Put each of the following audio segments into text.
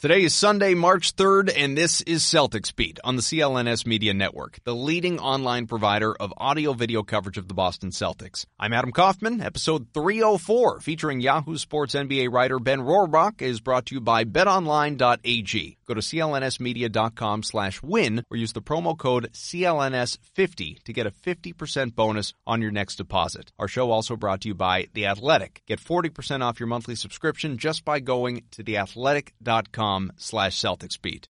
Today is Sunday, March 3rd, and this is Celtics Beat on the CLNS Media Network, the leading online provider of audio video coverage of the Boston Celtics. I'm Adam Kaufman. Episode 304, featuring Yahoo Sports NBA writer Ben Rohrbach, is brought to you by betonline.ag. Go to clnsmedia.com slash win or use the promo code CLNS50 to get a 50% bonus on your next deposit. Our show also brought to you by The Athletic. Get 40% off your monthly subscription just by going to theathletic.com slash Celtics beat.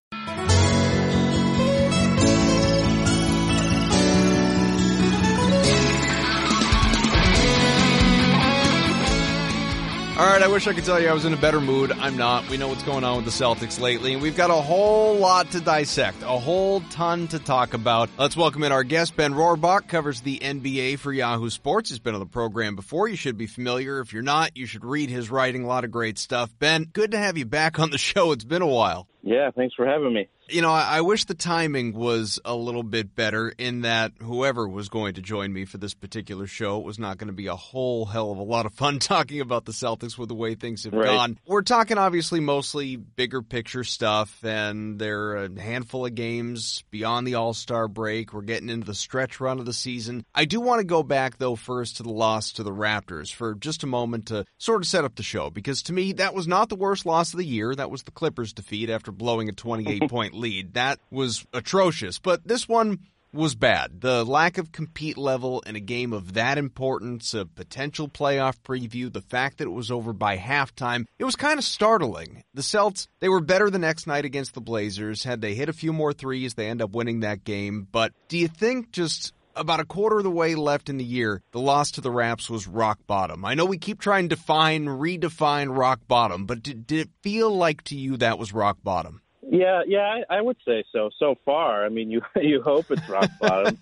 All right, I wish I could tell you I was in a better mood. I'm not. We know what's going on with the Celtics lately, and we've got a whole lot to dissect, a whole ton to talk about. Let's welcome in our guest, Ben Rohrbach, covers the NBA for Yahoo Sports. He's been on the program before. You should be familiar. If you're not, you should read his writing. A lot of great stuff. Ben, good to have you back on the show. It's been a while. Yeah, thanks for having me. You know, I, I wish the timing was a little bit better in that whoever was going to join me for this particular show was not going to be a whole hell of a lot of fun talking about the Celtics with the way things have Right. gone. We're talking obviously mostly bigger picture stuff, and there are a handful of games beyond the All Star break. We're getting into the stretch run of the season. I do want to go back, though, first to the loss to the Raptors for just a moment to sort of set up the show, because to me, that was not the worst loss of the year. That was the Clippers' defeat after blowing a 28 point lead. That was atrocious, but this one was bad. The lack of compete level in a game of that importance, a potential playoff preview, the fact that it was over by halftime, it was kind of startling. The Celts, they were better the next night against the Blazers. Had they hit a few more threes, they end up winning that game. But do you think just about a quarter of the way left in the year, the loss to the Raps was rock bottom? I know we keep trying to define, redefine rock bottom, but did, did it feel like to you that was rock bottom? Yeah, yeah, I, I would say so. So far, I mean, you you hope it's rock bottom.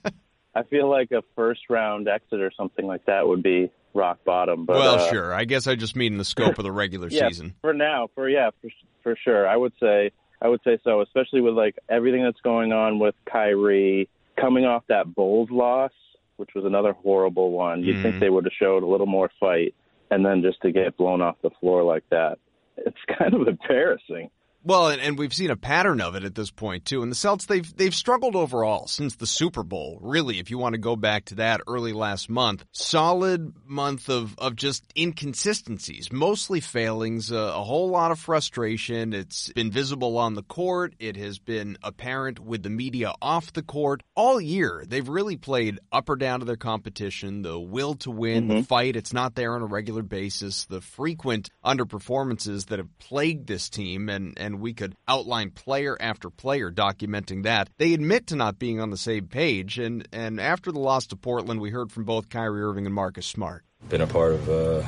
I feel like a first round exit or something like that would be rock bottom. But well, uh, sure. I guess I just mean in the scope of the regular yeah, season. for now, for yeah, for for sure, I would say I would say so. Especially with like everything that's going on with Kyrie coming off that Bulls loss, which was another horrible one. You'd Mhm. think they would have showed a little more fight, and then just to get blown off the floor like that, it's kind of embarrassing. Well, and, and we've seen a pattern of it at this point too. And the Celts they've they've struggled overall since the Super Bowl. Really, if you want to go back to that early last month, solid month of of just inconsistencies, mostly failings, uh, a whole lot of frustration. It's been visible on the court. It has been apparent with the media off the court all year. They've really played up or down to their competition. The will to win, the fight. It's not there on a regular basis. The frequent underperformances that have plagued this team, and and we could outline player after player documenting that. They admit to not being on the same page, and and after the loss to Portland, we heard from both Kyrie Irving and Marcus Smart. been a part of uh,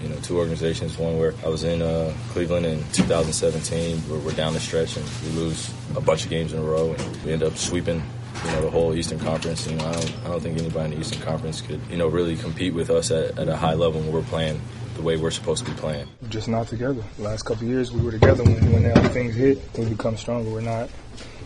you know two organizations. One where I was in uh, Cleveland in 2017, where we're down the stretch and we lose a bunch of games in a row, and we end up sweeping you know the whole Eastern Conference. Know, I don't, I don't think anybody in the Eastern Conference could you know really compete with us at, at a high level when we're playing the way we're supposed to be playing. just not together. The last couple of years we were together when when things hit, we become stronger. We're not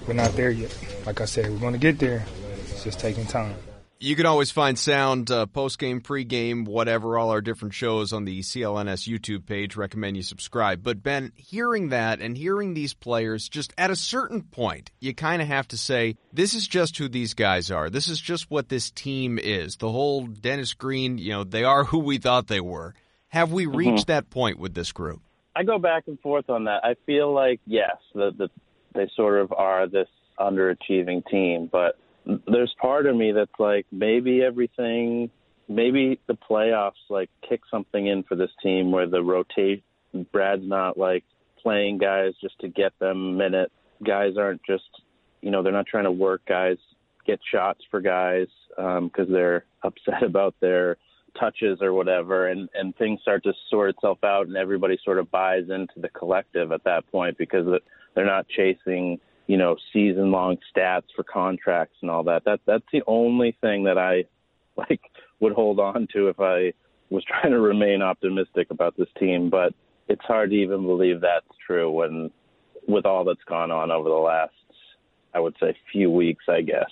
we're not there yet. Like I said, we're going to get there. It's just taking time. You can always find sound uh, post game, pre game, whatever, all our different shows on the CLNS YouTube page. Recommend you subscribe. But Ben, hearing that and hearing these players, just at a certain point, you kind of have to say, this is just who these guys are. This is just what this team is. The whole Dennis Green, you know, they are who we thought they were. Have we reached that point with this group? I go back and forth on that. I feel like yes, the, the they sort of are this underachieving team, but there's part of me that's like maybe everything, maybe the playoffs like kick something in for this team where the rotate Brad's not like playing guys just to get them minute. Guys aren't just you know they're not trying to work guys get shots for guys because um, they're upset about their touches or whatever, and and things start to sort itself out, and everybody sort of buys into the collective at that point because they're not chasing you know season long stats for contracts and all that. That that's the only thing that I like would hold on to if I was trying to remain optimistic about this team, but it's hard to even believe that's true when with all that's gone on over the last I would say few weeks, I guess.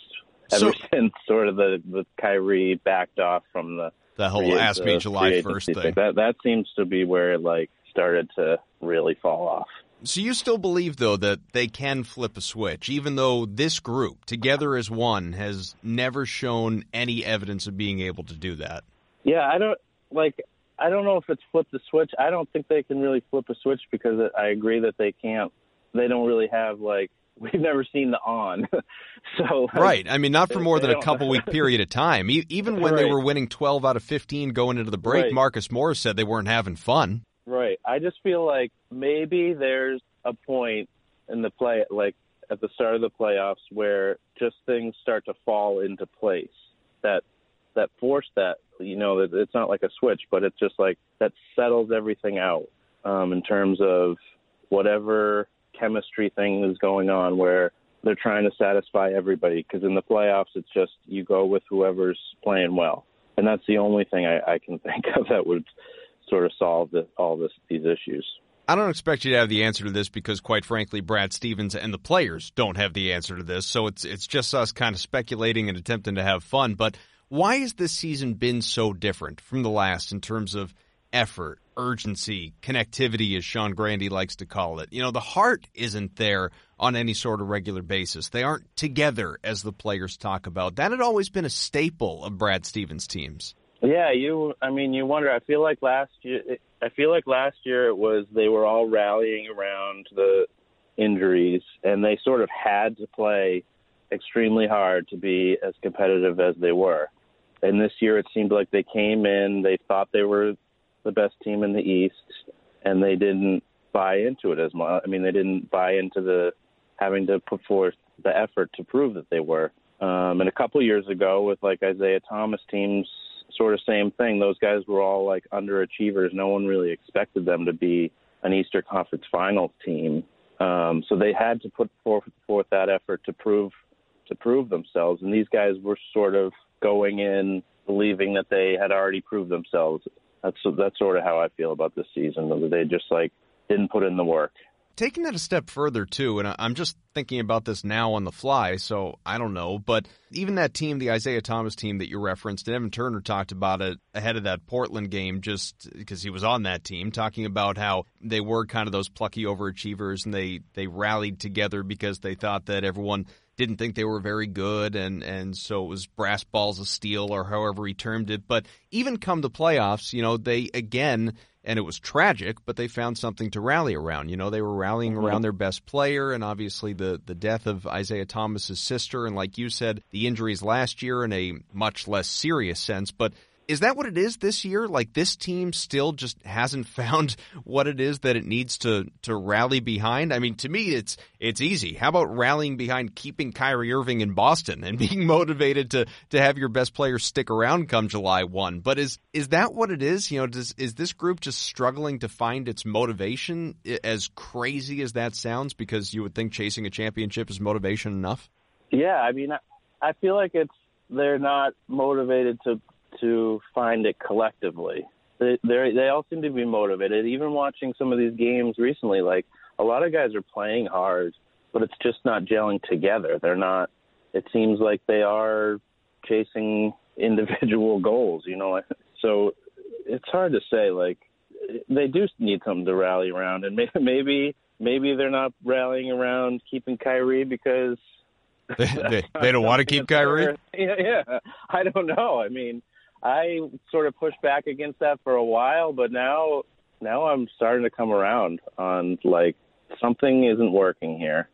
Ever so, since sort of the the Kyrie backed off from the the whole ask me July first thing. thing. That that seems to be where it like started to really fall off. So you still believe though that they can flip a switch, even though this group, together as one, has never shown any evidence of being able to do that. Yeah, I don't like. I don't know if it's flip the switch. I don't think they can really flip a switch because I agree that they can't. They don't really have like we've never seen the on. so right, I mean, not for more than a couple week period of time. Even when right. they were winning twelve out of fifteen going into the break, right. Marcus Morris said they weren't having fun. Right. I just feel like maybe there's a point in the play, like at the start of the playoffs, where just things start to fall into place. That that force that you know it's not like a switch, but it's just like that settles everything out um, in terms of whatever chemistry thing is going on where they're trying to satisfy everybody. Because in the playoffs, it's just you go with whoever's playing well, and that's the only thing I, I can think of that would sort of solve the, all this these issues. I don't expect you to have the answer to this because, quite frankly, Brad Stevens and the players don't have the answer to this. So it's it's just us kind of speculating and attempting to have fun. But why has this season been so different from the last in terms of effort, urgency, connectivity, as Sean Grande likes to call it? You know, the heart isn't there on any sort of regular basis. They aren't together as the players talk about. That had always been a staple of Brad Stevens' teams. Yeah, you. I mean, you wonder. I feel like last year. I feel like last year it was they were all rallying around the injuries, and they sort of had to play extremely hard to be as competitive as they were. And this year it seemed like they came in. They thought they were the best team in the East, and they didn't buy into it as much. I mean, they didn't buy into the having to put forth the effort to prove that they were. Um, and a couple years ago, with like Isaiah Thomas teams sort of same thing. Those guys were all like underachievers. No one really expected them to be an Eastern Conference Finals team. Um, so they had to put forth, forth that effort to prove to prove themselves. And these guys were sort of going in believing that they had already proved themselves. That's that's sort of how I feel about this season. They just like didn't put in the work taking that a step further too, and I'm just thinking about this now on the fly, so I don't know. But even that team, the Isaiah Thomas team that you referenced, and Evan Turner talked about it ahead of that Portland game, just because he was on that team, talking about how they were kind of those plucky overachievers, and they they rallied together because they thought that everyone didn't think they were very good, and and so it was brass balls of steel, or however he termed it. But even come the playoffs, you know, they again and it was tragic, but they found something to rally around. You know, they were rallying mm-hmm. around their best player, and obviously the the death of Isaiah Thomas's sister, and like you said, the injuries last year in a much less serious sense, but is that what it is this year? Like this team still just hasn't found what it is that it needs to to rally behind. I mean, to me, it's it's easy. How about rallying behind keeping Kyrie Irving in Boston and being motivated to to have your best players stick around come July one? But is is that what it is? You know, does is this group just struggling to find its motivation? As crazy as that sounds, because you would think chasing a championship is motivation enough. Yeah, I mean, I feel like it's they're not motivated to to find it collectively. They they all seem to be motivated. Even watching some of these games recently, like a lot of guys are playing hard, but it's just not gelling together. They're not. It seems like they are chasing individual goals. You know, so it's hard to say. Like they do need something to rally around, and maybe maybe they're not rallying around keeping Kyrie because they, they, they don't want to keep Kyrie. Yeah, yeah. I don't know. I mean, I sort of pushed back against that for a while, but now now I'm starting to come around on like something isn't working here.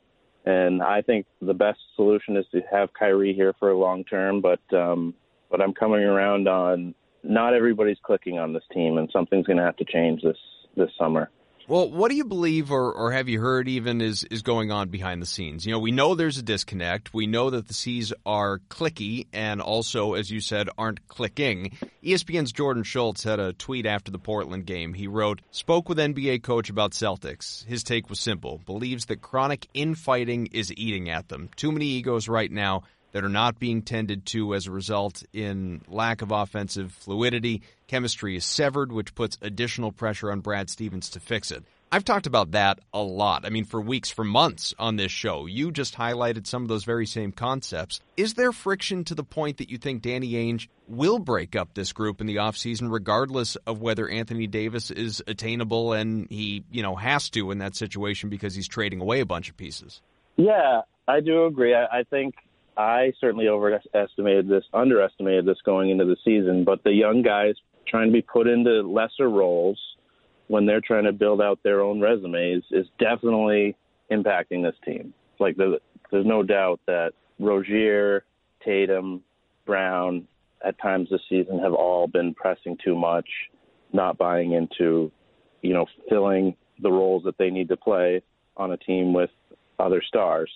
And I think the best solution is to have Kyrie here for a long term, but um but I'm coming around on not everybody's clicking on this team and something's going to have to change this this summer. Well, what do you believe or, or have you heard even is, is going on behind the scenes? You know, we know there's a disconnect. We know that the C's are clicky and also, as you said, aren't clicking. ESPN's Jordan Schultz had a tweet after the Portland game. He wrote, spoke with NBA coach about Celtics. His take was simple. Believes that chronic infighting is eating at them. Too many egos right now that are not being tended to as a result in lack of offensive fluidity. Chemistry is severed, which puts additional pressure on Brad Stevens to fix it. I've talked about that a lot. I mean, for weeks, for months on this show. You just highlighted some of those very same concepts. Is there friction to the point that you think Danny Ainge will break up this group in the offseason, regardless of whether Anthony Davis is attainable and he, you know, has to in that situation because he's trading away a bunch of pieces? Yeah, I do agree. I, I think I certainly overestimated this, underestimated this going into the season. But the young guys trying to be put into lesser roles when they're trying to build out their own resumes is definitely impacting this team. Like the, there's no doubt that Rozier, Tatum, Brown, at times this season have all been pressing too much, not buying into, you know, filling the roles that they need to play on a team with other stars.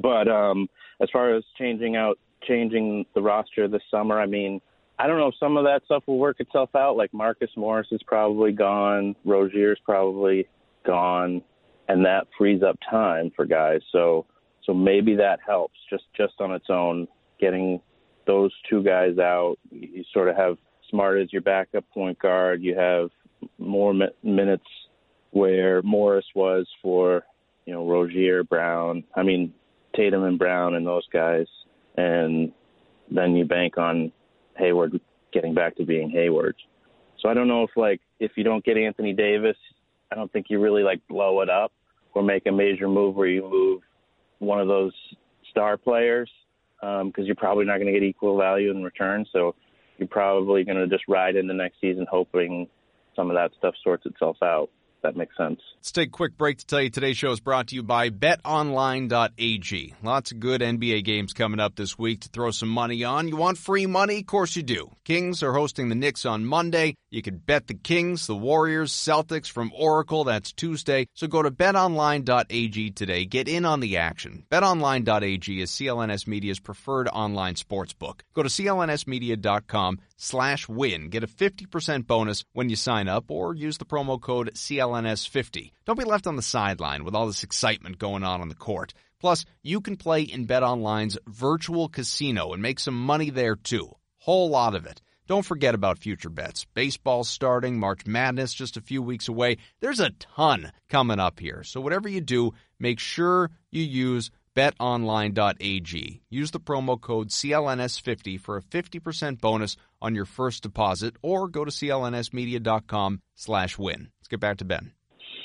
But um, as far as changing out, changing the roster this summer, I mean, I don't know if some of that stuff will work itself out. Like Marcus Morris is probably gone, Rozier's probably gone, and that frees up time for guys. So, so maybe that helps just just on its own. Getting those two guys out, you sort of have Smart as your backup point guard. You have more mi- minutes where Morris was for you know Rozier, Brown. I mean, Tatum and Brown and those guys, and then you bank on Hayward getting back to being Hayward. So I don't know if like if you don't get Anthony Davis, I don't think you really like blow it up or make a major move where you move one of those star players because um, you're probably not going to get equal value in return. So you're probably going to just ride into next season hoping some of that stuff sorts itself out that makes sense. Let's take a quick break to tell you today's show is brought to you by betonline.ag. Lots of good NBA games coming up this week to throw some money on. You want free money? Of course you do. Kings are hosting the Knicks on Monday. You can bet the Kings, the Warriors, Celtics from Oracle. That's Tuesday. So go to betonline.ag today. Get in on the action. Betonline.ag is CLNS Media's preferred online sports book. Go to clnsmedia.com slash win. Get a 50% bonus when you sign up or use the promo code CLNS50. Don't be left on the sideline with all this excitement going on on the court. Plus, you can play in BetOnline's virtual casino and make some money there too. Whole lot of it. Don't forget about future bets. Baseball's starting, March Madness just a few weeks away. There's a ton coming up here. So whatever you do, make sure you use betonline.ag. Use the promo code CLNS50 for a 50% bonus on your first deposit or go to clnsmedia.com slash win. Let's get back to Ben.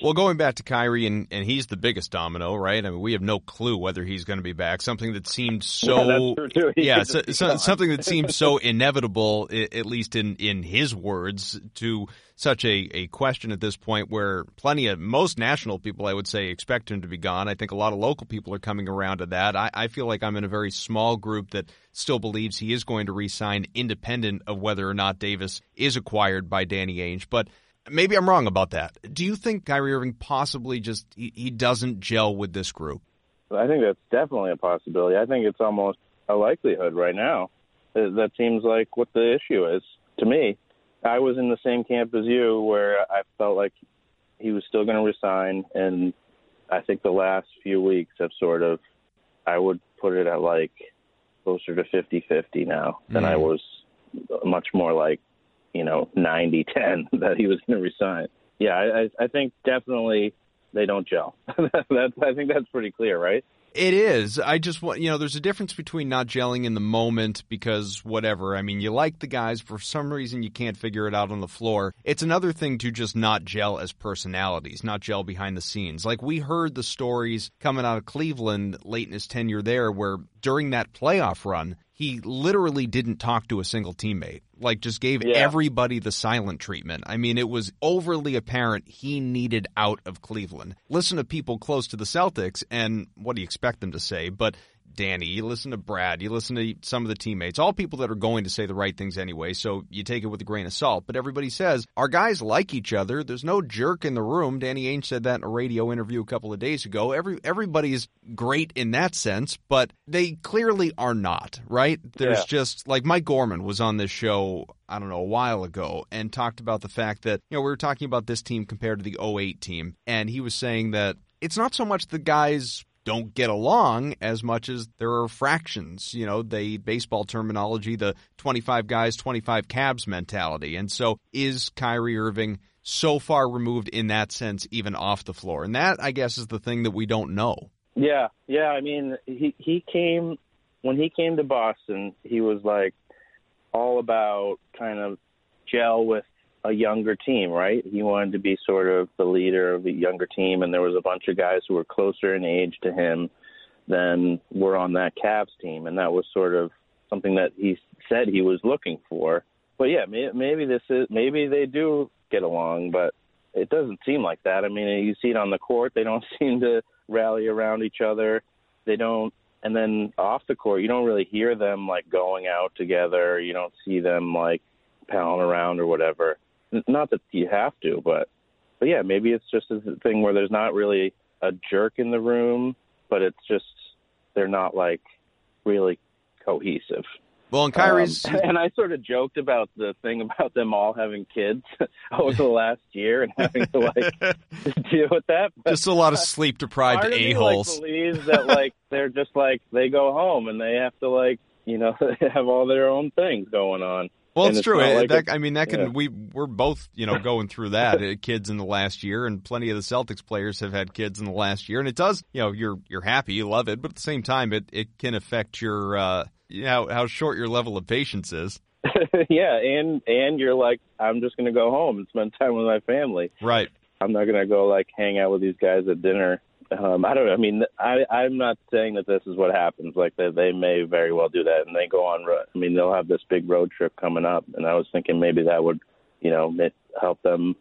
Well, going back to Kyrie, and, and he's the biggest domino, right? I mean, we have no clue whether he's going to be back. Something that seemed so, yeah, so, so, something that seemed so inevitable, at least in in his words, to such a a question at this point, where plenty of most national people, I would say, expect him to be gone. I think a lot of local people are coming around to that. I, I feel like I'm in a very small group that still believes he is going to re-sign, independent of whether or not Davis is acquired by Danny Ainge, but maybe I'm wrong about that. Do you think Kyrie Irving possibly just he, he doesn't gel with this group? I think that's definitely a possibility. I think it's almost a likelihood right now. That seems like what the issue is to me. I was in the same camp as you, where I felt like he was still going to resign, and I think the last few weeks have sort of, I would put it at like closer to 50-50 now than mm. I was much more like you know, 90 10 that he was going to resign. Yeah, I, I think definitely they don't gel. that's, I think that's pretty clear, right? It is. I just want, you know, there's a difference between not gelling in the moment because whatever. I mean, you like the guys, for some reason you can't figure it out on the floor. It's another thing to just not gel as personalities, not gel behind the scenes. Like we heard the stories coming out of Cleveland late in his tenure there where during that playoff run, he literally didn't talk to a single teammate. like just gave Yeah. everybody the silent treatment. I mean, it was overly apparent he needed out of Cleveland. Listen to people close to the Celtics, and what do you expect them to say? But Danny, you listen to Brad, you listen to some of the teammates, all people that are going to say the right things anyway, so you take it with a grain of salt. But everybody says our guys like each other. There's no jerk in the room. Danny Ainge said that in a radio interview a couple of days ago. Every everybody's great in that sense, but they clearly are not, right? There's Yeah. just like Mike Gorman was on this show, I don't know, a while ago and talked about the fact that, you know, we were talking about this team compared to the 08 team, and he was saying that it's not so much the guys don't get along as much as there are fractions. You know, the baseball terminology, the 25 guys, 25 cabs mentality. And so is Kyrie Irving so far removed in that sense, even off the floor? And that, I guess, is the thing that we don't know. Yeah, yeah. I mean, he he came when he came to Boston. He was like all about kind of gel with a younger team, right? He wanted to be sort of the leader of the younger team, and there was a bunch of guys who were closer in age to him than were on that Cavs team, and that was sort of something that he said he was looking for. But yeah, may- maybe this is maybe they do get along, but it doesn't seem like that. I mean, you see it on the court; they don't seem to rally around each other. They don't, and then off the court, you don't really hear them like going out together. You don't see them like palling around or whatever. Not that you have to, but but yeah, maybe it's just a thing where there's not really a jerk in the room, but it's just they're not like really cohesive. Well, and Kyrie's. Um, and I sort of joked about the thing about them all having kids over the last year and having to like deal with that. But just a lot of sleep deprived part of me, a holes. Like, believes that like they're just like they go home and they have to like you know have all their own things going on. Well, And it's true. like that, I mean, that can yeah. we we're both you know going through that. uh, kids in the last year, and plenty of the Celtics players have had kids in the last year, and it does. You know, you're you're happy, you love it, but at the same time, it it can affect your uh, you know, how how short your level of patience is. yeah, and and you're like I'm just gonna go home and spend time with my family. Right. I'm not gonna go like hang out with these guys at dinner. Um, I don't know. I mean, I, I'm not saying that this is what happens. Like they, they may very well do that, and they go on. I mean, they'll have this big road trip coming up, and I was thinking maybe that would, you know, help them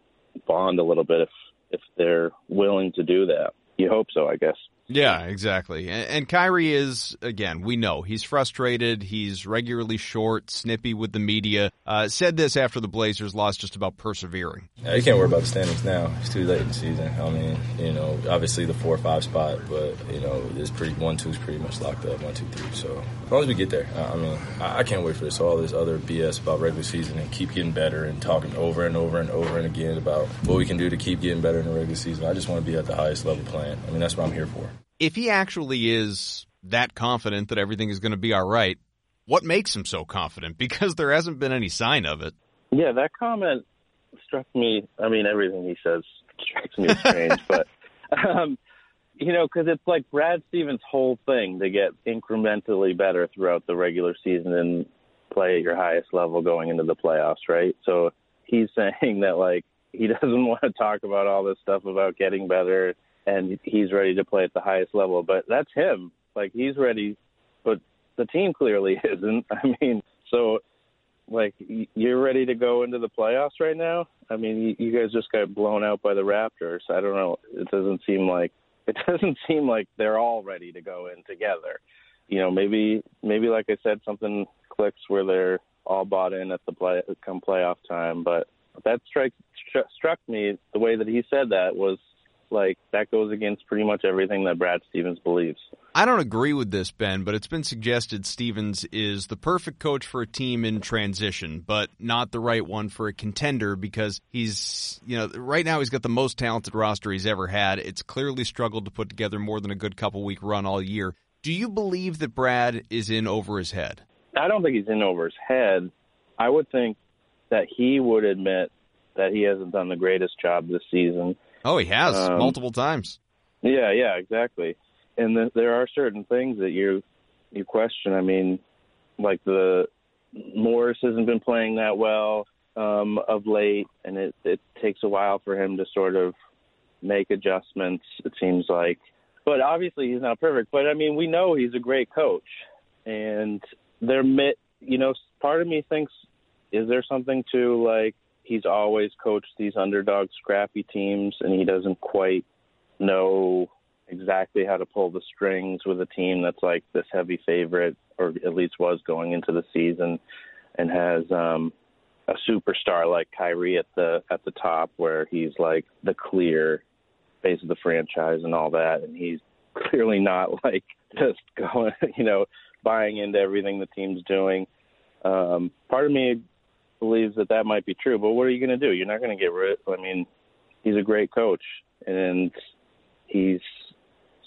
bond a little bit if if they're willing to do that. You hope so, I guess. Yeah, exactly. And, and Kyrie is again. We know he's frustrated. He's regularly short, snippy with the media. Uh, said this after the Blazers lost, just about persevering. Yeah, you can't worry about the standings now. It's too late in the season. I mean, you know, obviously the four or five spot, but you know, it's pretty one two's pretty much locked up. One two three. So as long as we get there, I mean, I, I can't wait for this all this other BS about regular season and keep getting better and talking over and over and over and again about what we can do to keep getting better in the regular season. I just want to be at the highest level playing. I mean, that's what I'm here for. If he actually is that confident that everything is going to be all right, what makes him so confident? Because there hasn't been any sign of it. Yeah, that comment struck me. I mean, everything he says strikes me as strange, but um, you know, because it's like Brad Stevens' whole thing to get incrementally better throughout the regular season and play at your highest level going into the playoffs, right? So he's saying that like he doesn't want to talk about all this stuff about getting better and he's ready to play at the highest level, but that's him. Like he's ready, but the team clearly isn't. I mean, so like you're ready to go into the playoffs right now. I mean, you, guys just got blown out by the Raptors. I don't know. It doesn't seem like it doesn't seem like they're all ready to go in together. You know, maybe maybe like I said, something clicks where they're all bought in at the play come playoff time. But that strike stru- struck me the way that he said that was like that goes against pretty much everything that Brad Stevens believes. I don't agree with this, Ben, but it's been suggested Stevens is the perfect coach for a team in transition, but not the right one for a contender because he's, you know, right now he's got the most talented roster he's ever had. It's clearly struggled to put together more than a good couple week run all year. Do you believe that Brad is in over his head? I don't think he's in over his head. I would think that he would admit that he hasn't done the greatest job this season. Oh, he has Um, multiple times. Yeah, yeah, exactly. And th- there are certain things that you you question. I mean, like the Morris hasn't been playing that well um, of late, and it it takes a while for him to sort of make adjustments. It seems like, but obviously he's not perfect. But I mean, we know he's a great coach, and they're. You know, part of me thinks is there something to like he's always coached these underdog scrappy teams and he doesn't quite know exactly how to pull the strings with a team that's like this heavy favorite or at least was going into the season and has um a superstar like Kyrie at the at the top where he's like the clear face of the franchise and all that and he's clearly not like just going you know buying into everything the team's doing. Um part of me believes that that might be true but what are you going to do you're not going to get rid I mean he's a great coach and he's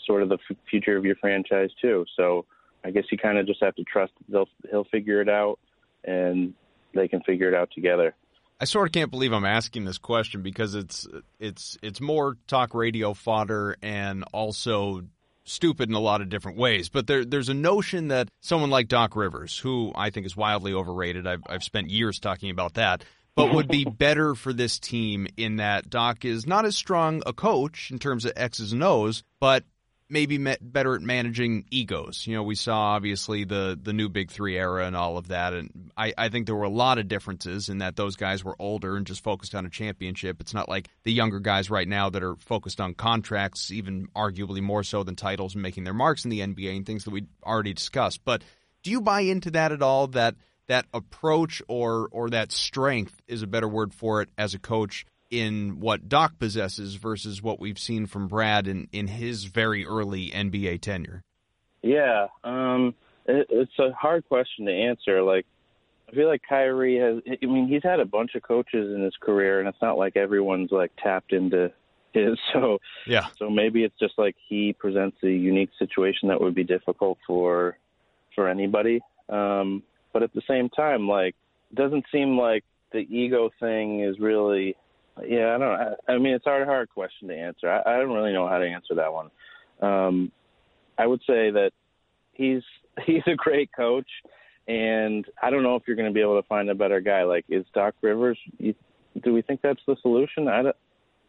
sort of the f- future of your franchise too so I guess you kind of just have to trust they'll he'll figure it out and they can figure it out together. I sort of can't believe I'm asking this question because it's it's it's more talk radio fodder and also stupid in a lot of different ways. But there there's a notion that someone like Doc Rivers, who I think is wildly overrated, I've I've spent years talking about that, but would be better for this team in that Doc is not as strong a coach in terms of X's and O's, but maybe better at managing egos. You know, we saw obviously the the new Big Three era and all of that, and I, I think there were a lot of differences in that those guys were older and just focused on a championship. It's not like the younger guys right now that are focused on contracts, even arguably more so than titles and making their marks in the NBA and things that we already discussed. But do you buy into that at all? That that approach or or that strength is a better word for it as a coach in what Doc possesses versus what we've seen from Brad in, in his very early NBA tenure? Yeah, um, it, it's a hard question to answer. Like, I feel like Kyrie has. I mean, he's had a bunch of coaches in his career, and it's not like everyone's like tapped into his. So yeah. So maybe it's just like he presents a unique situation that would be difficult for for anybody. Um, but at the same time, like, it doesn't seem like the ego thing is really yeah, I don't. I, I mean, it's a hard, hard question to answer. I, I don't really know how to answer that one. Um, I would say that he's he's a great coach, and I don't know if you're going to be able to find a better guy. Like, is Doc Rivers? You, do we think that's the solution? I don't.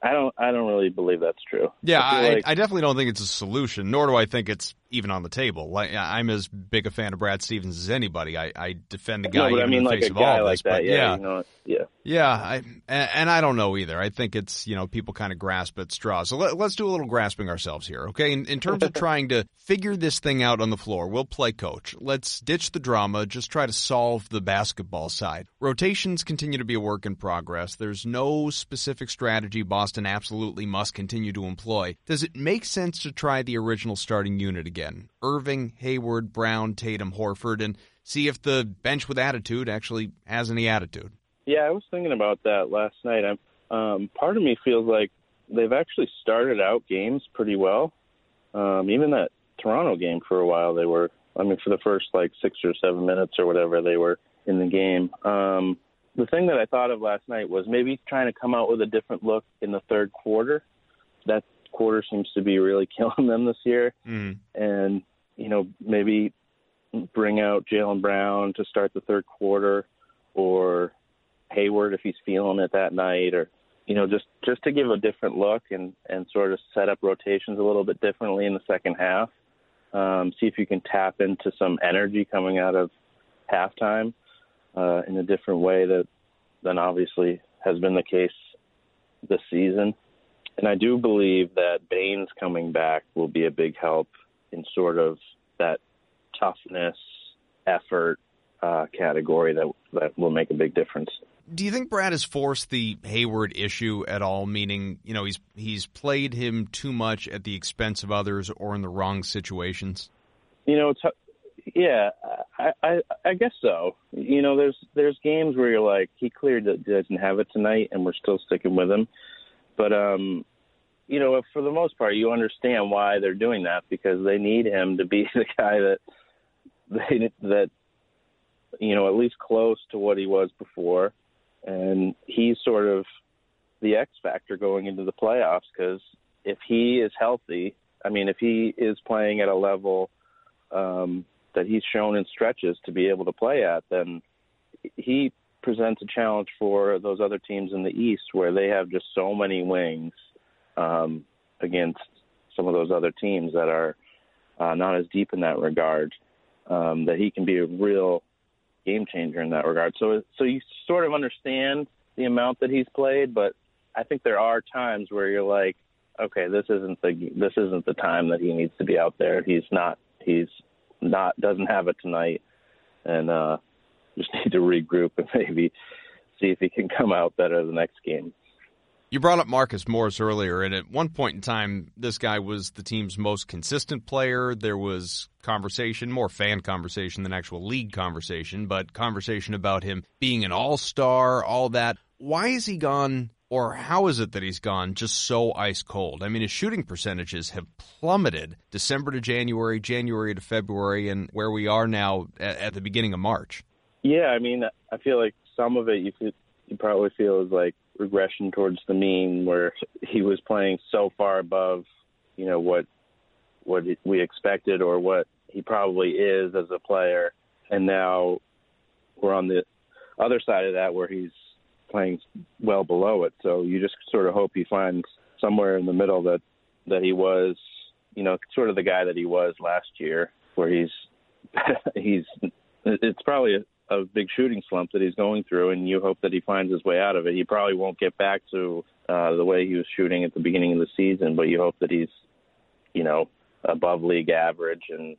I don't. I don't really believe that's true. Yeah, I, I, like, I, definitely don't think it's a solution. Nor do I think it's even on the table. Like I'm as big a fan of Brad Stevens as anybody. I, I defend the guy. No, but I mean, like a guy like this, that. yeah, yeah, you know, yeah, yeah. I, and, and, I don't know either. I think it's you know people kind of grasp at straws. So let, us do a little grasping ourselves here, okay? In, in terms of trying to figure this thing out on the floor, we'll play coach. Let's ditch the drama. Just try to solve the basketball side. Rotations continue to be a work in progress. There's no specific strategy Boston absolutely must continue to employ. Does it make sense to try the original starting unit again? Irving, Hayward, Brown, Tatum, Horford, and see if the bench with attitude actually has any attitude. Yeah, I was thinking about that last night. I'm, um, part of me feels like they've actually started out games pretty well. Um, even that Toronto game for a while, they were. I mean, for the first like six or seven minutes or whatever, they were in the game. Um, the thing that I thought of last night was maybe trying to come out with a different look in the third quarter. That quarter seems to be really killing them this year. Mm. And you know, maybe bring out Jaylen Brown to start the third quarter, or Hayward if he's feeling it that night, or you know, just just to give a different look and and sort of set up rotations a little bit differently in the second half. Um, see if you can tap into some energy coming out of halftime uh, in a different way that than obviously has been the case this season. And I do believe that Baynes coming back will be a big help in sort of that toughness, effort uh, category that that will make a big difference. Do you think Brad has forced the Hayward issue at all? Meaning, you know, he's he's played him too much at the expense of others or in the wrong situations. You know, yeah, I, I I guess so. You know, there's there's games where you're like, he clearly doesn't have it tonight, and we're still sticking with him. But um, you know, for the most part, you understand why they're doing that because they need him to be the guy that they that you know at least close to what he was before, and he's sort of the X factor going into the playoffs because if he is healthy, I mean, if he is playing at a level um, that he's shown in stretches to be able to play at, then he presents a challenge for those other teams in the East where they have just so many wings um, against some of those other teams that are uh, not as deep in that regard. Um, that he can be a real game changer in that regard. So so you sort of understand the amount that he's played, but I think there are times where you're like, okay, this isn't the this isn't the time that he needs to be out there. He's not he's not doesn't have it tonight, and uh, just need to regroup and maybe see if he can come out better the next game. You brought up Marcus Morris earlier, and at one point in time, this guy was the team's most consistent player. There was conversation, more fan conversation than actual league conversation, but conversation about him being an all star, all that. Why is he gone, or how is it that he's gone just so ice cold? I mean, his shooting percentages have plummeted December to January, January to February, and where we are now at, at the beginning of March. Yeah, I mean, I feel like some of it you could, you probably feel is like regression towards the mean, where he was playing so far above, you know, what what we expected or what he probably is as a player, and now we're on the other side of that where he's playing well below it. So you just sort of hope he finds somewhere in the middle that that he was, you know, sort of the guy that he was last year, where he's he's it's probably a, big shooting slump that he's going through, and you hope that he finds his way out of it. He probably won't get back to uh, the way he was shooting at the beginning of the season, but you hope that he's, you know, above league average and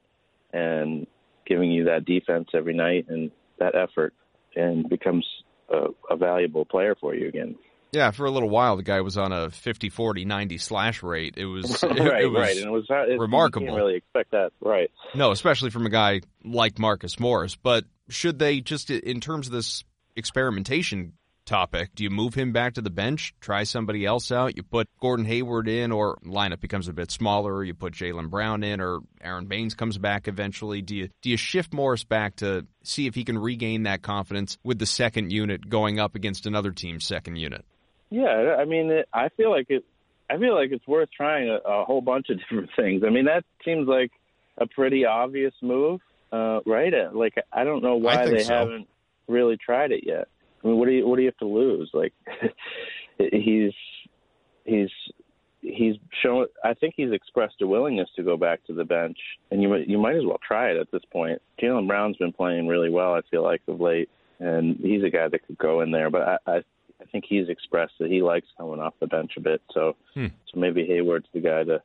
and giving you that defense every night and that effort, and becomes a, a valuable player for you again. Yeah, for a little while, the guy was on a 50, 40, 90 slash rate. It was right, it, was right, and it was it, remarkable. You can't really expect that, right? No, especially from a guy like Marcus Morris. But should they just, in terms of this experimentation topic, do you move him back to the bench, try somebody else out? You put Gordon Hayward in, or lineup becomes a bit smaller. You put Jaylen Brown in, or Aron Baynes comes back eventually. Do you do you shift Morris back to see if he can regain that confidence with the second unit going up against another team's second unit? Yeah, I mean, I feel like it. I feel like it's worth trying a, a whole bunch of different things. I mean, that seems like a pretty obvious move, uh, right? Uh, like, I don't know why they so. haven't really tried it yet. I mean, what do you what do you have to lose? Like, he's he's he's shown. I think he's expressed a willingness to go back to the bench, and you you might as well try it at this point. Jaylen Brown's been playing really well. I feel like of late, and he's a guy that could go in there. But I, I I think he's expressed that he likes coming off the bench a bit. So hmm. so maybe Hayward's the guy to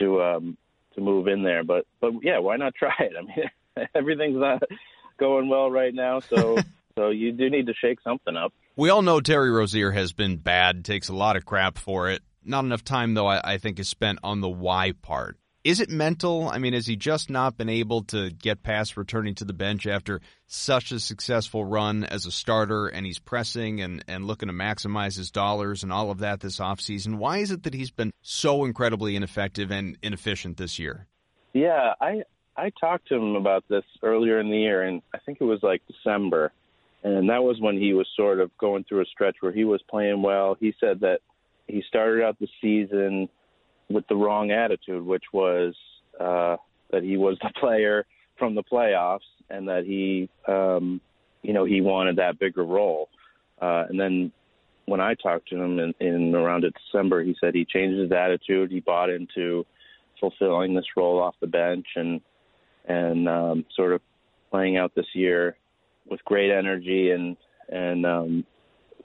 to um to move in there. But but yeah, why not try it? I mean, everything's not going well right now, so so you do need to shake something up. We all know Terry Rozier has been bad, takes a lot of crap for it. Not enough time, though, I, I think, is spent on the why part. Is it mental? I mean, has he just not been able to get past returning to the bench after such a successful run as a starter and he's pressing and, and looking to maximize his dollars and all of that this offseason? Why is it that he's been so incredibly ineffective and inefficient this year? Yeah, I I talked to him about this earlier in the year, and I think it was like December, and that was when he was sort of going through a stretch where he was playing well. He said that he started out the season – with the wrong attitude, which was uh, that he was the player from the playoffs and that he, um, you know, he wanted that bigger role. Uh, and then when I talked to him in, in around December, he said he changed his attitude. He bought into fulfilling this role off the bench and and um, sort of playing out this year with great energy and and um,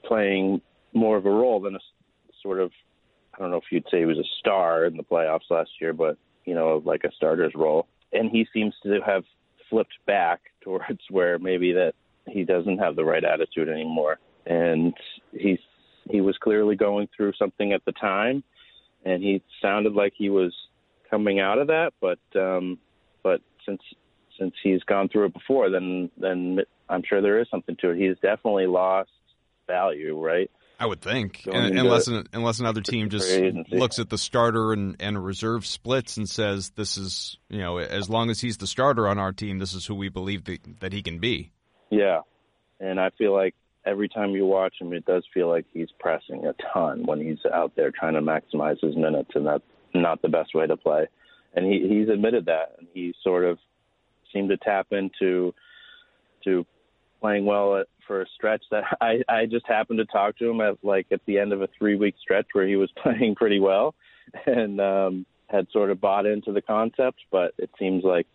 playing more of a role than a sort of I don't know if you'd say he was a star in the playoffs last year, but you know, like a starter's role. And he seems to have flipped back towards where maybe that he doesn't have the right attitude anymore. And he's he was clearly going through something at the time, and he sounded like he was coming out of that. But um, but since since he's gone through it before, then then I'm sure there is something to it. He's definitely lost value, right? I would think, and, unless an, unless another team just looks at the starter and, and reserve splits and says this is you know as long as he's the starter on our team, this is who we believe that, that he can be. Yeah, and I feel like every time you watch him, it does feel like he's pressing a ton when he's out there trying to maximize his minutes, and that's not the best way to play. And he, he's admitted that, and he sort of seemed to tap into to playing well at, for a stretch that I, I just happened to talk to him at like at the end of a three week stretch where he was playing pretty well and um, had sort of bought into the concept, but it seems like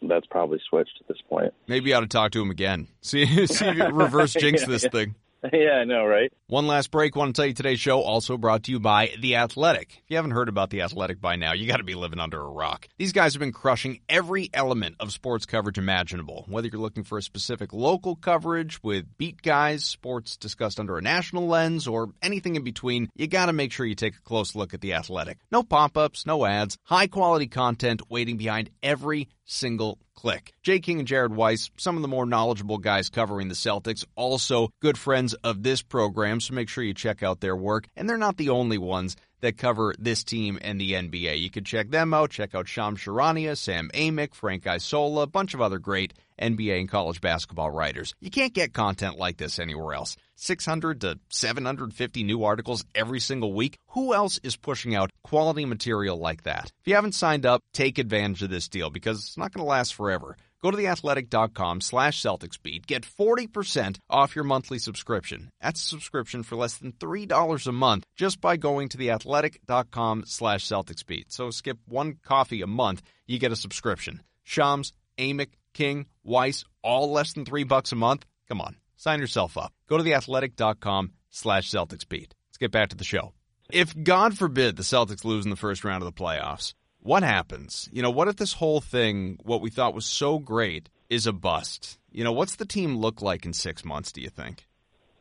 that's probably switched at this point. Maybe you ought to talk to him again. See, see if you reverse jinx Yeah, this yeah. thing. yeah, I know, right? One last break. Want to tell you today's show also brought to you by The Athletic. If you haven't heard about The Athletic by now, you got to be living under a rock. These guys have been crushing every element of sports coverage imaginable. Whether you're looking for a specific local coverage with beat guys, sports discussed under a national lens, or anything in between, you got to make sure you take a close look at The Athletic. No pop-ups, no ads, high quality content waiting behind every single click. Jay King and Jared Weiss, some of the more knowledgeable guys covering the Celtics, also good friends of this program, so make sure you check out their work. And they're not the only ones that cover this team and the NBA. You can check them out. Check out Shams Charania, Sam Amick, Frank Isola, a bunch of other great NBA and college basketball writers. You can't get content like this anywhere else. 600 to 750 new articles every single week. Who else is pushing out quality material like that? If you haven't signed up, take advantage of this deal because it's not going to last forever. Go to theathletic.com slash CelticsBeat. Get 40% off your monthly subscription. That's a subscription for less than $3 a month just by going to theathletic.com slash CelticsBeat. So skip one coffee a month, you get a subscription. Shams, Amick, King, Weiss, all less than three bucks a month. Come on, sign yourself up. Go to theathletic.com slash CelticsBeat. Let's get back to the show. If God forbid the Celtics lose in the first round of the playoffs, what happens? You know, what if this whole thing, what we thought was so great, is a bust? You know, what's the team look like in six months, do you think?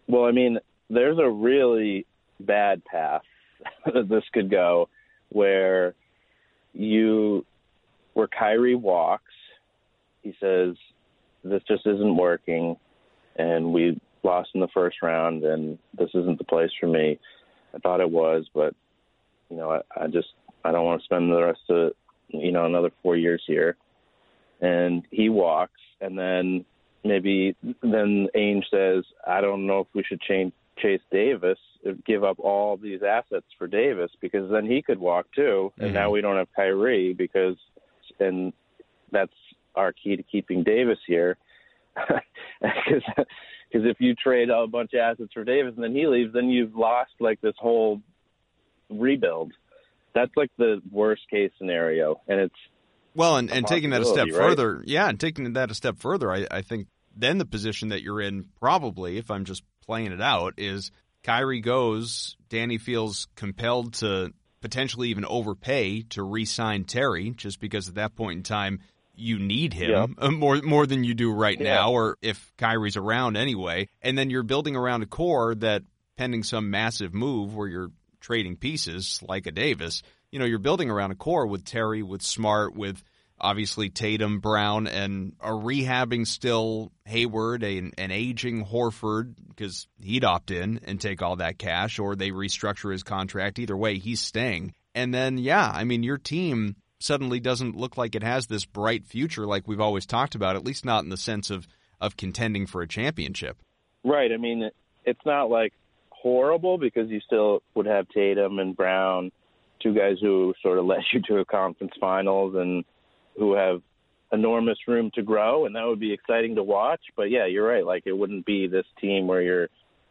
Well, I mean, there's a really bad path that this could go where you, where Kyrie walks, he says, this just isn't working, and we lost in the first round, and this isn't the place for me. I thought it was, but, you know, I, I just, I don't want to spend the rest of, you know, another four years here. And he walks, and then maybe then Ainge says, I don't know if we should change Chase Davis, give up all these assets for Davis because then he could walk too, and Mhm. now we don't have Kyrie because, and that's our key to keeping Davis here. Because if you trade a bunch of assets for Davis and then he leaves, then you've lost like this whole rebuild. That's like the worst case scenario, and it's Well, and, and taking that a step right? further, yeah, and taking that a step further, I, I think then the position that you're in, probably, if I'm just playing it out, is Kyrie goes, Danny feels compelled to potentially even overpay to re-sign Terry, just because at that point in time you need him more more than you do right Yeah. now, or if Kyrie's around anyway, and then you're building around a core that, pending some massive move where you're trading pieces like a Davis, you know, you're building around a core with Terry, with Smart, with obviously Tatum, Brown, and a rehabbing still Hayward, a, an aging Horford, because he'd opt in and take all that cash, or they restructure his contract. Either way, he's staying. And then, yeah, I mean, your team suddenly doesn't look like it has this bright future like we've always talked about, at least not in the sense of, of contending for a championship. Right. I mean, it's not like horrible because you still would have Tatum and Brown, two guys who sort of led you to a conference finals and who have enormous room to grow, and that would be exciting to watch. But yeah, you're right. Like it wouldn't be this team where you're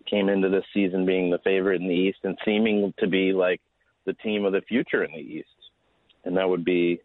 came into this season being the favorite in the East and seeming to be like the team of the future in the East, and that would be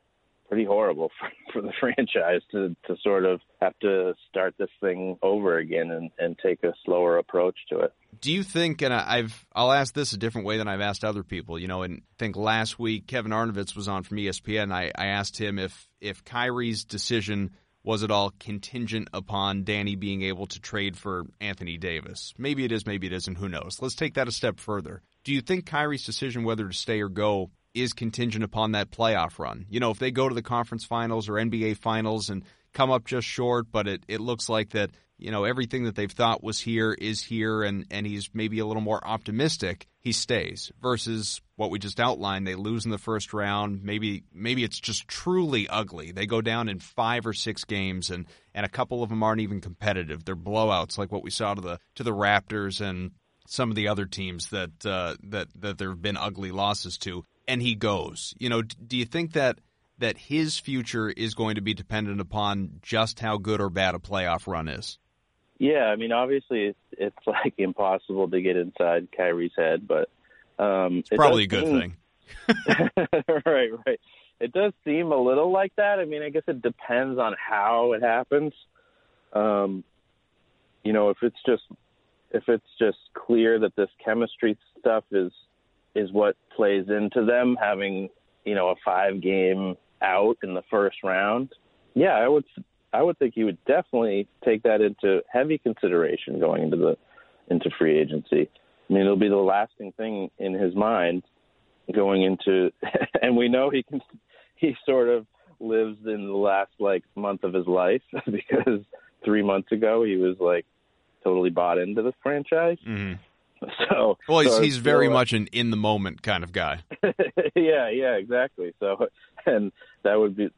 pretty horrible for, for the franchise to to sort of have to start this thing over again and, and take a slower approach to it. Do you think, and I've, I'll ask this a different way than I've asked other people, you know, and I think last week Kevin Arnovitz was on from ESPN. I, I asked him if, if Kyrie's decision was at all contingent upon Danny being able to trade for Anthony Davis. Maybe it is, maybe it isn't, who knows. Let's take that a step further. Do you think Kyrie's decision whether to stay or go is contingent upon that playoff run? You know, if they go to the conference finals or NBA finals and come up just short, but it, it looks like that, you know, everything that they've thought was here is here and, and he's maybe a little more optimistic, he stays. Versus what we just outlined, they lose in the first round. Maybe maybe it's just truly ugly. They go down in five or six games and, and a couple of them aren't even competitive. They're blowouts like what we saw to the to the Raptors and some of the other teams that uh, that that there have been ugly losses to, and he goes. You know, do you think that that his future is going to be dependent upon just how good or bad a playoff run is? Yeah, I mean, obviously it's it's like impossible to get inside Kyrie's head, but um, It's probably a good thing. right, right. it does seem a little like that. I mean, I guess it depends on how it happens. Um, you know, if it's just if it's just clear that this chemistry stuff is is what plays into them having you know a five game out in the first round, yeah, I would I would think he would definitely take that into heavy consideration going into the into free agency. I mean, it'll be the lasting thing in his mind going into, and we know he can. He sort of lives in the last like month of his life because three months ago he was like totally bought into the franchise. Mm-hmm. So, well, he's, so he's very still, much an in the moment kind of guy. yeah, yeah, exactly. So, and that would be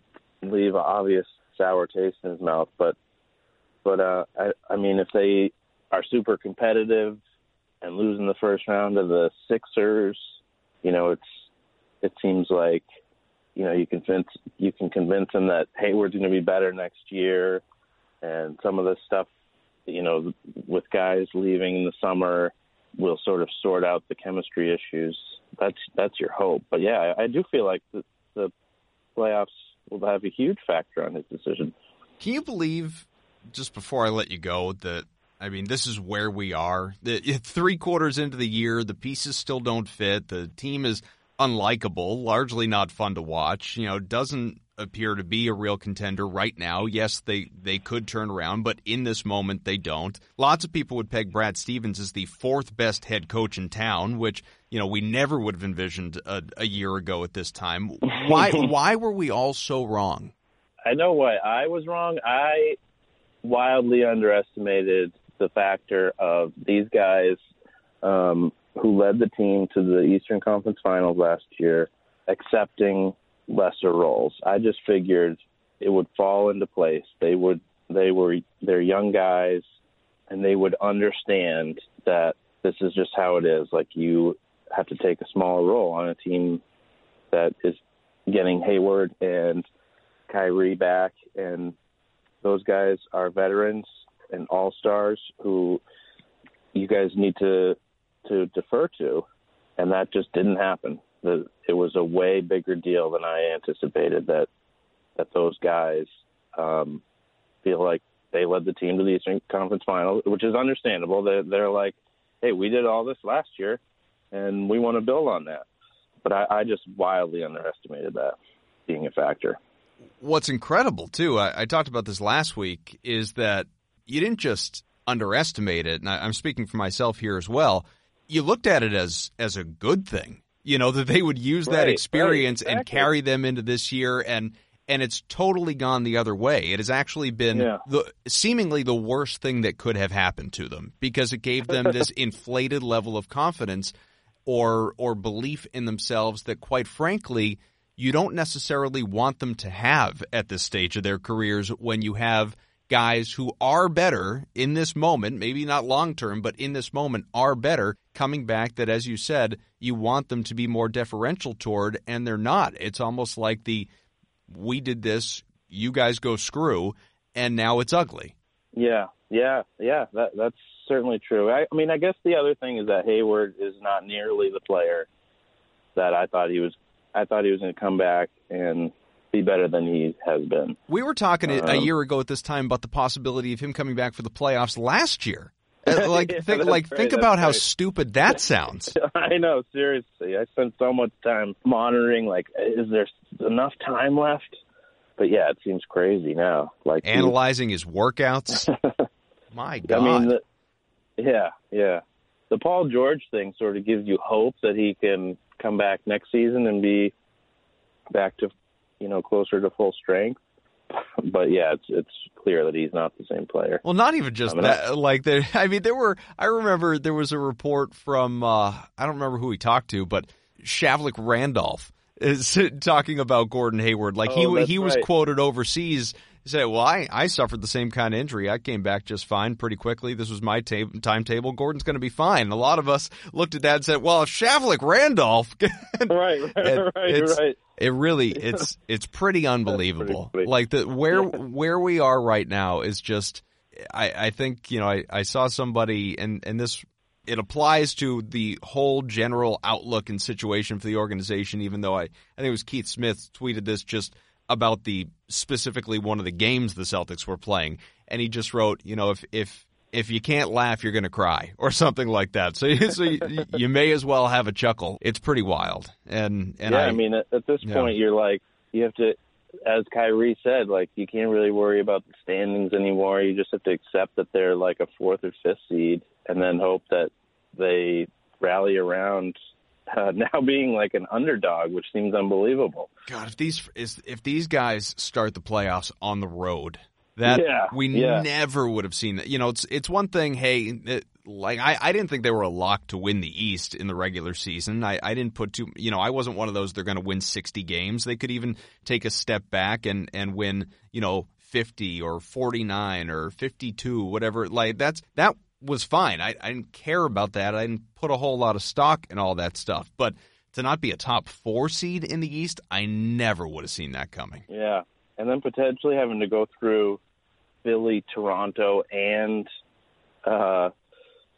leave an obvious sour taste in his mouth. But, but uh, I, I mean, if they are super competitive and lose in the first round to the Sixers, you know, it's it seems like you know you convince you can convince them that Hayward's going to be better next year, and some of the stuff, you know, with guys leaving in the summer will sort of sort out the chemistry issues. That's that's your hope. But yeah, I, I do feel like the, the playoffs will have a huge factor on his decision. Can you believe, just before I let you go, that I mean, this is where we are. The, three quarters into the year, the pieces still don't fit. The team is unlikable, largely not fun to watch. You know, doesn't appear to be a real contender right now. Yes, they they could turn around, but in this moment they don't. Lots of people would peg Brad Stevens as the fourth best head coach in town, which you know we never would have envisioned a, a year ago at this time. Why why were we all so wrong? I know why I was wrong. I wildly underestimated the factor of these guys um, who led the team to the Eastern Conference Finals last year accepting lesser roles. I just figured it would fall into place. They would they were they're young guys and they would understand that this is just how it is. Like you have to take a small role on a team that is getting Hayward and Kyrie back and those guys are veterans and all stars who you guys need to to defer to, and that just didn't happen. The, it was a way bigger deal than I anticipated. That that those guys um, feel like they led the team to the Eastern Conference Final, which is understandable. They're, they're like, hey, we did all this last year, and we want to build on that. But I, I just wildly underestimated that being a factor. What's incredible too, I, I talked about this last week, is that you didn't just underestimate it, and I, I'm speaking for myself here as well. You looked at it as as a good thing, you know, that they would use Right, that right, experience and carry them into this year, and and it's totally gone the other way. It has actually been Yeah. the seemingly the worst thing that could have happened to them because it gave them this inflated level of confidence or or belief in themselves that quite frankly you don't necessarily want them to have at this stage of their careers when you have guys who are better in this moment, maybe not long term, but in this moment are better coming back that as you said, you want them to be more deferential toward and they're not. It's almost like the we did this, you guys go screw, and now it's ugly. Yeah, yeah, yeah. That that's certainly true. I, I mean, I guess the other thing is that Hayward is not nearly the player that I thought he was. I thought he was going to come back and be better than he has been. We were talking a- a Um, year ago at this time about the possibility of him coming back for the playoffs last year. Uh, Like Yeah, think like right, think about how right. stupid that sounds. I know, seriously. I spent so much time monitoring. Like, is there enough time left? But yeah, it seems crazy now. Like Analyzing his workouts. My God. I mean, the, yeah, yeah. The Paul George thing sort of gives you hope that he can come back next season and be back to, you know, closer to full strength. But yeah, it's it's clear that he's not the same player. Well, not even just I mean, that. Like there, I mean, there were. I remember there was a report from. Uh, I don't remember who he talked to, but Shavlik Randolph is talking about Gordon Hayward. Like Oh, he he was right. quoted overseas. Said, "Well, I, I suffered the same kind of injury. I came back just fine pretty quickly. This was my ta- timetable. Gordon's going to be fine." A lot of us looked at that and said, "Well, if Shavlik Randolph." right, right, It- right. It really it's it's pretty unbelievable. funny. like the where where we are right now is just I, I think, you know, I, I saw somebody and, and this it applies to the whole general outlook and situation for the organization. Even though I, I think it was Keith Smith tweeted this just about the specifically one of the games the Celtics were playing, and he just wrote, you know, if if if you can't laugh, you're going to cry or something like that. So, so you, you, may as well have a chuckle. It's pretty wild. And, and yeah, I, I mean, at, at this yeah. point, you're like, you have to, as Kyrie said, like you can't really worry about the standings anymore. You just have to accept that they're like a fourth or fifth seed, and then hope that they rally around uh, now being like an underdog, which seems unbelievable. God, if these if these guys start the playoffs on the road, that yeah, we yeah. never would have seen that. You know, it's it's one thing. Hey, it, like I, I didn't think they were a lock to win the East in the regular season. I, I didn't put too. You know, I wasn't one of those. They're going to win sixty games. They could even take a step back and and win. You know, fifty or forty nine or fifty two, whatever. Like that's that was fine. I, I didn't care about that. I didn't put a whole lot of stock in all that stuff. But to not be a top four seed in the East, I never would have seen that coming. Yeah, and then potentially having to go through Philly, Toronto, and uh,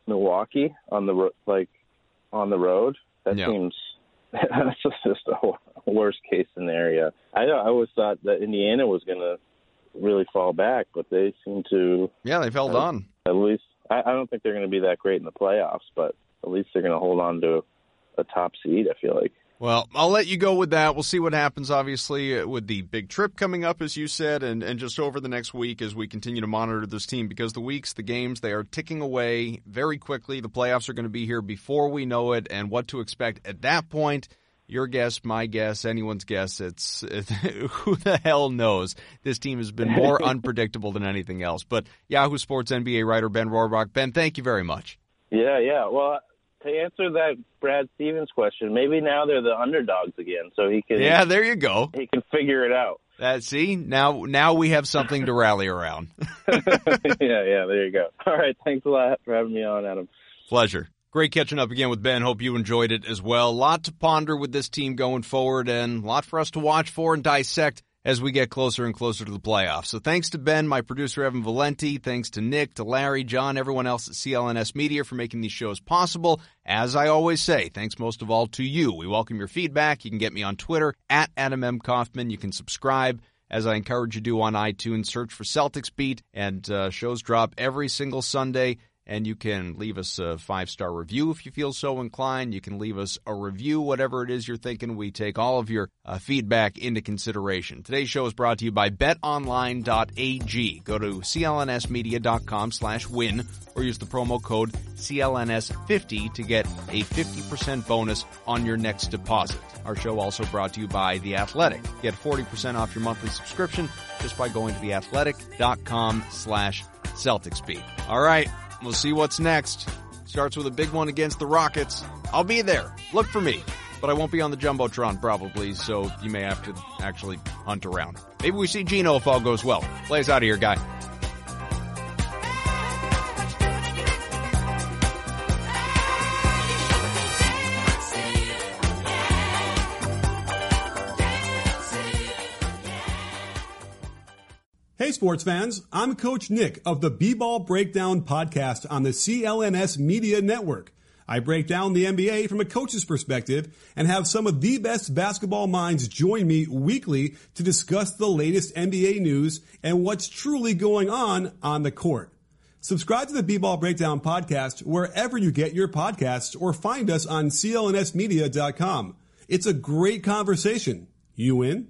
Milwaukee on the ro- like on the road. That Yeah. seems that's just, a worst case scenario. I I always thought that Indiana was going to really fall back, but they seem to Yeah, they've held Uh, on. at least. I, I don't think they're going to be that great in the playoffs, but at least they're going to hold on to a top seed. I feel like. Well, I'll let you go with that. We'll see what happens, obviously, uh, with the big trip coming up, as you said, and, and just over the next week as we continue to monitor this team because the weeks, the games, they are ticking away very quickly. The playoffs are going to be here before we know it, and what to expect at that point. Your guess, my guess, anyone's guess. It's, it's who the hell knows. This team has been more unpredictable than anything else. But Yahoo Sports NBA writer Ben Rohrbach. Ben, thank you very much. Yeah, yeah. Well, to answer that Brad Stevens question, maybe now they're the underdogs again, so he can Yeah, there you go. he can figure it out. That see now now we have something to rally around. yeah, yeah. There you go. All right. Thanks a lot for having me on, Adam. Pleasure. Great catching up again with Ben. Hope you enjoyed it as well. A lot to ponder with this team going forward and a lot for us to watch for and dissect as we get closer and closer to the playoffs. So thanks to Ben, my producer Evan Valenti, thanks to Nick, to Larry, John, everyone else at CLNS Media for making these shows possible. As I always say, thanks most of all to you. We welcome your feedback. You can get me on Twitter at Adam M. Kaufman. You can subscribe as I encourage you to do on iTunes. Search for Celtics Beat, and uh, shows drop every single Sunday. And you can leave us a five star review if you feel so inclined. You can leave us a review, whatever it is you're thinking. We take all of your uh, feedback into consideration. Today's show is brought to you by betonline.ag. Go to clnsmedia.com slash win or use the promo code CLNS50 to get a 50% bonus on your next deposit. Our show also brought to you by The Athletic. Get 40% off your monthly subscription just by going to theathletic.com slash Celtics Beat. All right. We'll see what's next. Starts with a big one against the Rockets. I'll be there. Look for me. But I won't be on the Jumbotron probably, so you may have to actually hunt around. Maybe we see Gino if all goes well. Play us out of here, guy. Sports fans, I'm Coach Nick of the B-Ball Breakdown podcast on the CLNS Media Network. I break down the NBA from a coach's perspective and have some of the best basketball minds join me weekly to discuss the latest NBA news and what's truly going on on the court. Subscribe to the B-Ball Breakdown podcast wherever you get your podcasts or find us on clnsmedia.com. It's a great conversation. You in?